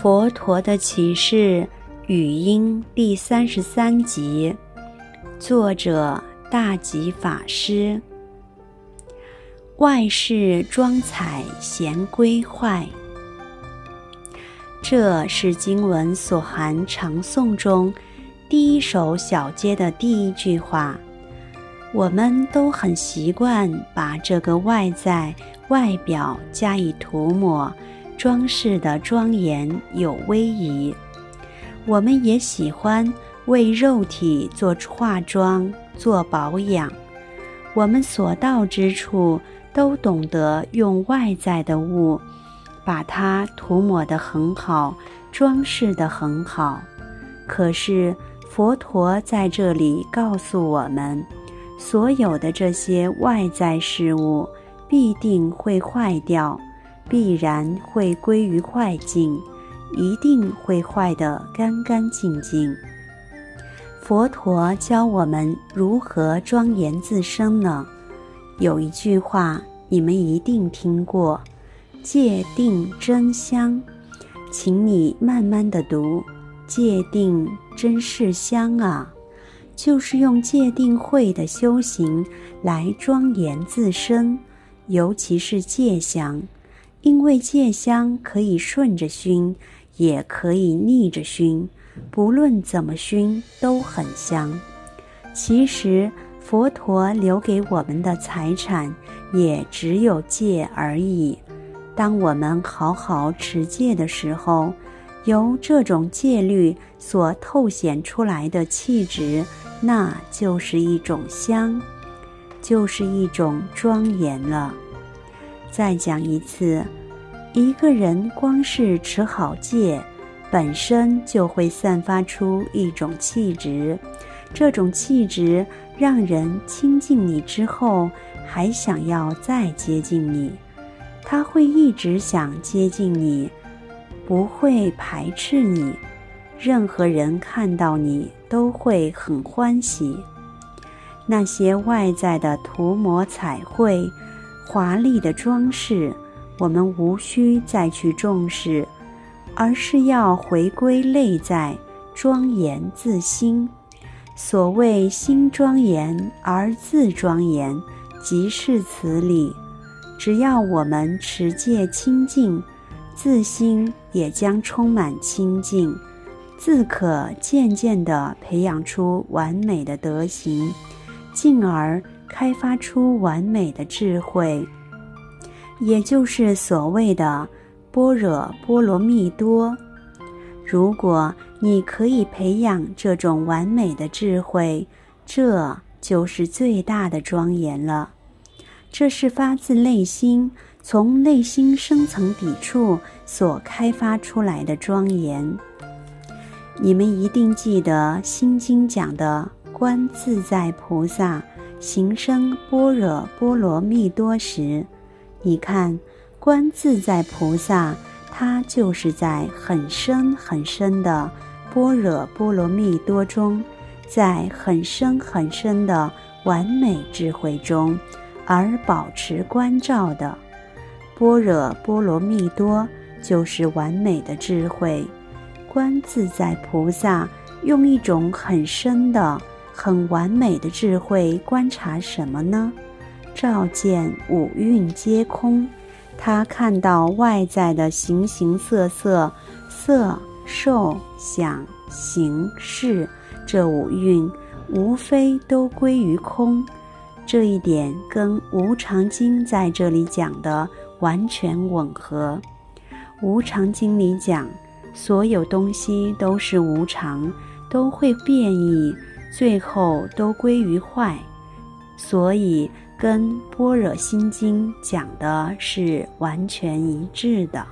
佛陀的启示语音第三十三集，作者大吉法师。外饰妆彩嫌归坏，这是经文所含长颂中第一首小节的第一句话。我们都很习惯把这个外在外表加以涂抹。装饰的庄严有威仪，我们也喜欢为肉体做化妆、做保养。我们所到之处都懂得用外在的物，把它涂抹得很好，装饰得很好。可是佛陀在这里告诉我们，所有的这些外在事物必定会坏掉。必然会归于坏境，一定会坏得干干净净。佛陀教我们如何庄严自身呢？有一句话你们一定听过：“戒定真香”，请你慢慢的读。戒定真是香啊，就是用戒定慧的修行来庄严自身，尤其是戒香。因为戒香可以顺着熏，也可以逆着熏，不论怎么熏都很香。其实佛陀留给我们的财产也只有戒而已。当我们好好持戒的时候，由这种戒律所透显出来的气质，那就是一种香，就是一种庄严了。再讲一次，一个人光是持好戒，本身就会散发出一种气质，这种气质让人亲近你之后，还想要再接近你，他会一直想接近你，不会排斥你，任何人看到你都会很欢喜。那些外在的涂抹彩绘，华丽的装饰，我们无需再去重视，而是要回归内在，庄严自心。所谓心庄严而自庄严，即是此理。只要我们持戒清净，自心也将充满清净，自可渐渐地培养出完美的德行，进而，开发出完美的智慧，也就是所谓的般若波罗蜜多。如果你可以培养这种完美的智慧，这就是最大的庄严了。这是发自内心，从内心深层底处所开发出来的庄严。你们一定记得《心经》讲的观自在菩萨。行深般若波罗蜜多时，你看观自在菩萨，他就是在很深很深的般若波罗蜜多中，在很深很深的完美智慧中而保持关照的。般若波罗蜜多就是完美的智慧，观自在菩萨用一种很深的。很完美的智慧，观察什么呢？照见五蕴皆空，他看到外在的形形色色、色、受、想、行、识这五蕴，无非都归于空。这一点跟《无常经》在这里讲的完全吻合。《无常经》里讲，所有东西都是无常，都会变异。最后都归于坏，所以跟《般若心经》讲的是完全一致的。